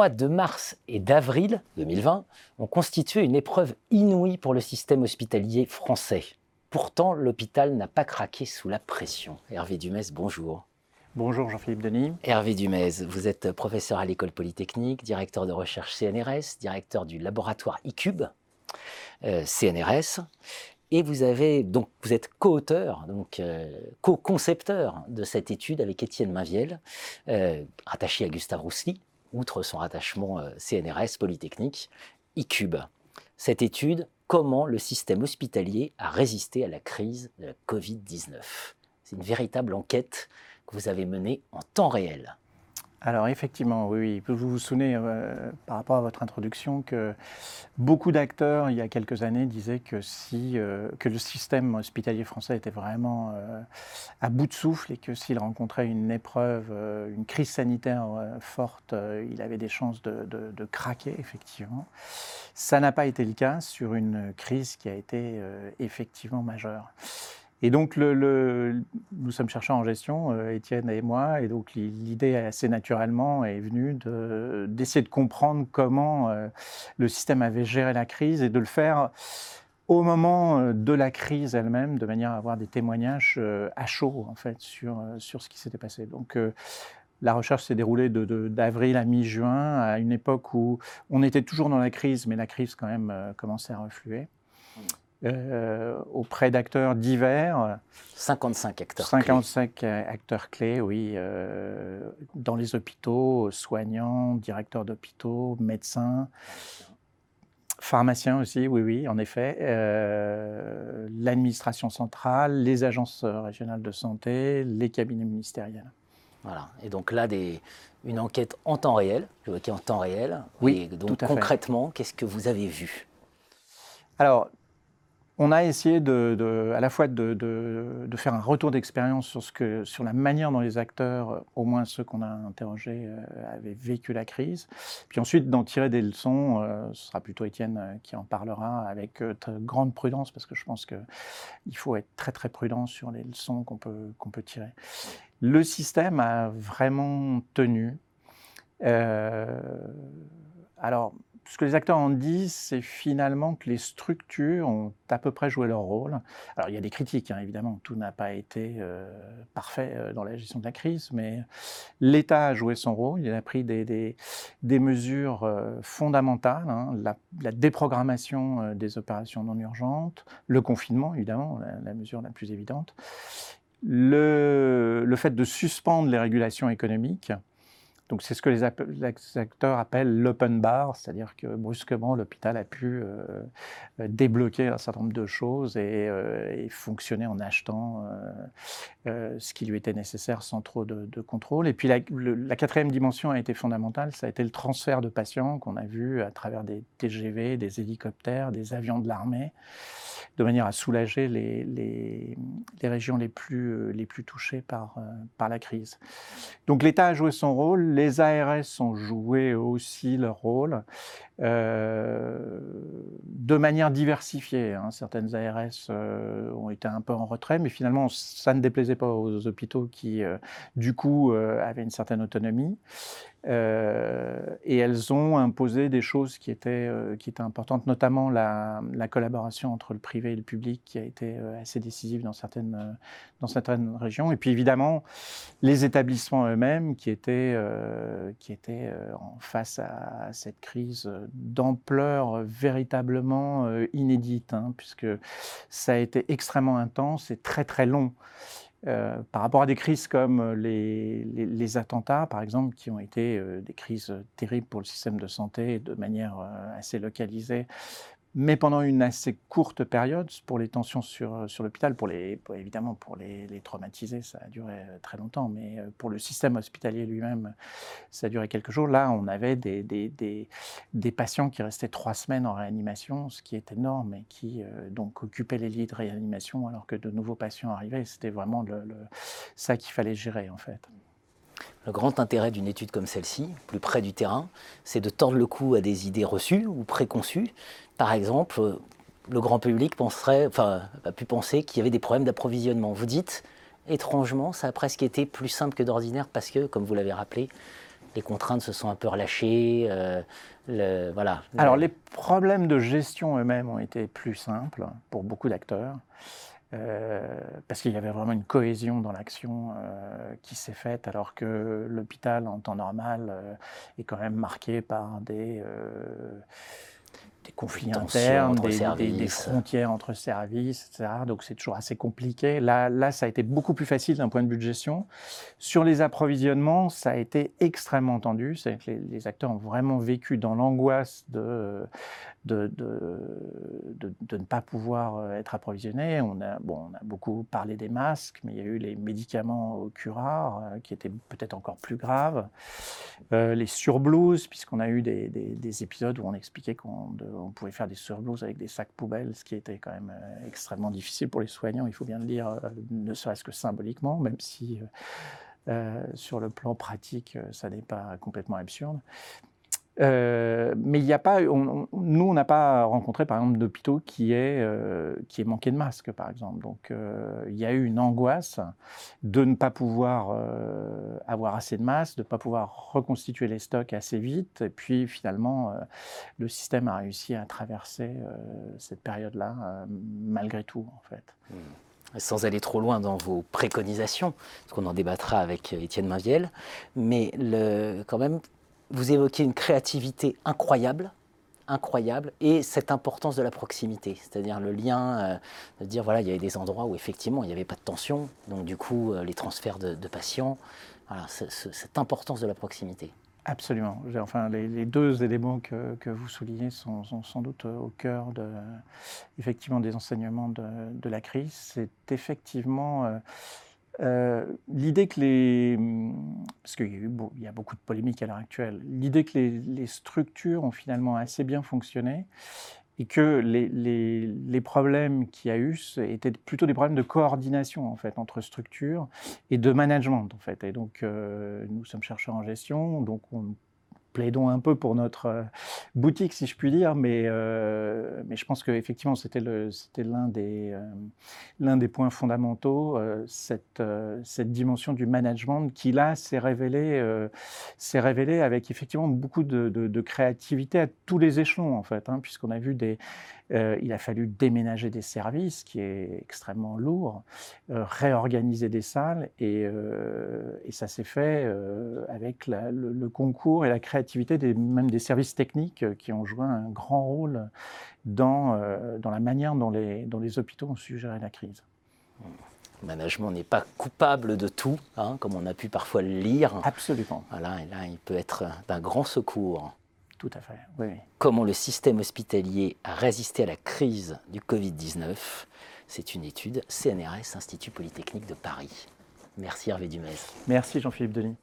mois de mars et d'avril 2020 ont constitué une épreuve inouïe pour le système hospitalier français. Pourtant, l'hôpital n'a pas craqué sous la pression. Hervé Dumès, bonjour. Bonjour Jean-Philippe Denis. Hervé Dumez, vous êtes professeur à l'école polytechnique, directeur de recherche CNRS, directeur du laboratoire ICUBE euh, CNRS, et vous avez donc vous êtes co-auteur, donc euh, co-concepteur de cette étude avec Étienne Mainviel, euh, rattaché à Gustave Roussely, outre son rattachement CNRS Polytechnique, ICUBE. Cette étude, comment le système hospitalier a résisté à la crise de la Covid-19. C'est une véritable enquête vous avez mené en temps réel. Alors effectivement, oui, Vous vous souvenez, euh, par rapport à votre introduction, que beaucoup d'acteurs, il y a quelques années, disaient que, si, euh, que le système hospitalier français était vraiment euh, à bout de souffle et que s'il rencontrait une épreuve, une crise sanitaire forte, il avait des chances de, de craquer, effectivement. Ça n'a pas été le cas sur une crise qui a été effectivement majeure. Et donc, nous sommes chercheurs en gestion, euh, Étienne et moi, et donc l'idée assez naturellement est venue d'essayer de, comprendre comment euh, le système avait géré la crise et de le faire au moment euh, de la crise elle-même, de manière à avoir des témoignages à chaud, en fait, sur, sur ce qui s'était passé. Donc, la recherche s'est déroulée d'avril à mi-juin, à une époque où on était toujours dans la crise, mais la crise quand même commençait à refluer. Euh, auprès d'acteurs divers. 55 acteurs 55 clés. acteurs clés, oui, euh, dans les hôpitaux, soignants, directeurs d'hôpitaux, médecins, pharmaciens aussi, oui, oui, en effet, euh, l'administration centrale, les agences régionales de santé, les cabinets ministériels. Voilà, et donc là, des, une enquête en temps réel, je vois qu'il en temps réel. Oui, donc concrètement, qu'est-ce que vous avez vu? Alors, on a essayé de, à la fois de, faire un retour d'expérience sur, la manière dont les acteurs, au moins ceux qu'on a interrogés, euh, avaient vécu la crise, puis ensuite d'en tirer des leçons. Euh, ce sera plutôt Étienne euh, qui en parlera avec grande prudence, parce que je pense qu'il faut être très très prudent sur les leçons qu'on peut, qu'on peut tirer. Le système a vraiment tenu. alors, ce que les acteurs en disent, c'est finalement que les structures ont à peu près joué leur rôle. Alors il y a des critiques, hein, évidemment, tout n'a pas été euh, parfait euh, dans la gestion de la crise, mais l'État a joué son rôle, il a pris des, mesures euh, fondamentales, hein, la, déprogrammation des opérations non urgentes, le confinement, évidemment, la, mesure la plus évidente, le fait de suspendre les régulations économiques, donc c'est ce que les, acteurs appellent l'open bar, c'est-à-dire que brusquement l'hôpital a pu euh, débloquer un certain nombre de choses et, euh, fonctionner en achetant euh, ce qui lui était nécessaire sans trop de, contrôle. Et puis la, quatrième dimension a été fondamentale, ça a été le transfert de patients qu'on a vu à travers des TGV, des hélicoptères, des avions de l'armée de manière à soulager les, régions les plus, touchées par la crise. Donc l'État a joué son rôle, les ARS ont joué aussi leur rôle. Euh, de manière diversifiée. Hein. Certaines ARS ont été un peu en retrait, mais finalement, ça ne déplaisait pas aux hôpitaux qui, du coup, avaient une certaine autonomie. Euh, et elles ont imposé des choses qui étaient, euh, qui étaient importantes, notamment la, collaboration entre le privé et le public qui a été euh, assez décisive dans certaines, dans certaines régions. Et puis évidemment, les établissements eux-mêmes qui étaient, qui étaient en face à, cette crise d'ampleur véritablement inédite, hein, puisque ça a été extrêmement intense et très très long. Euh, par rapport à des crises comme euh, les, attentats, par exemple, qui ont été euh, des crises terribles pour le système de santé de manière assez localisée, mais pendant une assez courte période, pour les tensions sur, euh, l'hôpital, pour évidemment pour les, les, traumatisés, ça a duré euh, très longtemps, mais euh, pour le système hospitalier lui-même, ça a duré quelques jours. Là, on avait des, patients qui restaient trois semaines en réanimation, ce qui est énorme et qui donc occupaient les lits de réanimation alors que de nouveaux patients arrivaient. C'était vraiment ça qu'il fallait gérer en fait. Le grand intérêt d'une étude comme celle-ci, plus près du terrain, c'est de tordre le cou à des idées reçues ou préconçues. Par exemple, euh, le grand public penserait, enfin, a pu penser qu'il y avait des problèmes d'approvisionnement. Vous dites, étrangement, ça a presque été plus simple que d'ordinaire parce que, comme vous l'avez rappelé, Les contraintes se sont un peu relâchées. voilà. Alors les problèmes de gestion eux-mêmes ont été plus simples pour beaucoup d'acteurs. parce qu'il y avait vraiment une cohésion dans l'action qui s'est faite, alors que l'hôpital en temps normal est quand même marqué par des, des conflits internes, des, frontières entre services, etc. Donc c'est toujours assez compliqué. Là, là, ça a été beaucoup plus facile d'un point de vue de gestion. Sur les approvisionnements, ça a été extrêmement tendu. C'est que les, acteurs ont vraiment vécu dans l'angoisse de, de, de, de, ne pas pouvoir euh, être approvisionnés. On a, bon, on a beaucoup parlé des masques, mais il y a eu les médicaments au curare euh, qui étaient peut-être encore plus graves. Euh, les surblouses, puisqu'on a eu des, des, épisodes où on expliquait qu'on on pouvait faire des surblouses avec des sacs poubelles, ce qui était quand même extrêmement difficile pour les soignants, il faut bien le dire, ne serait-ce que symboliquement, même si sur le plan pratique, ça n'est pas complètement absurde. Euh, mais il n'y a pas, nous, on n'a pas rencontré, par exemple, d'hôpitaux qui est euh, qui est manqué de masques, par exemple. Donc, euh, il y a eu une angoisse de ne pas pouvoir avoir assez de masques, de ne pas pouvoir reconstituer les stocks assez vite. Et puis, finalement, le système a réussi à traverser cette période-là, malgré tout, en fait. Mmh. sans aller trop loin dans vos préconisations, parce qu'on en débattra avec Étienne Mainviel, mais quand même, vous évoquez une créativité incroyable, incroyable, et cette importance de la proximité, c'est-à-dire le lien, euh, de dire voilà, il y avait des endroits où effectivement il n'y avait pas de tension, donc du coup euh, les transferts de, patients, voilà, cette importance de la proximité. Absolument. Enfin, les, deux éléments que, vous soulignez sont, sans doute au cœur de, effectivement, des enseignements de, la crise. C'est effectivement euh, euh, l'idée que les. Parce qu'il y, beaucoup de polémiques à l'heure actuelle. L'idée que les, structures ont finalement assez bien fonctionné et que les, les problèmes qu'il y a eu étaient plutôt des problèmes de coordination en fait entre structures et de management en fait. Et donc euh, nous sommes chercheurs en gestion, donc on plaidons un peu pour notre euh, boutique, si je puis dire, mais, euh, mais je pense qu'effectivement, c'était l'un des, euh, des points fondamentaux, cette, cette dimension du management qui, là, s'est révélée avec effectivement beaucoup de, de, créativité à tous les échelons, en fait, hein, puisqu'on a vu des, euh, il a fallu déménager des services, qui est extrêmement lourd, euh, réorganiser des salles, et, euh, ça s'est fait avec le, concours et la créativité des, même des services techniques qui ont joué un grand rôle dans, dans la manière dont les, dont les hôpitaux ont su gérer la crise. Le management n'est pas coupable de tout, hein, comme on a pu parfois le lire. Absolument. Voilà, et là, il peut être d'un grand secours. Tout à fait. Comment le système hospitalier a résisté à la crise du Covid-19 C'est une étude CNRS, Institut Polytechnique de Paris. Merci Hervé Dumez. Merci Jean-Philippe Denis.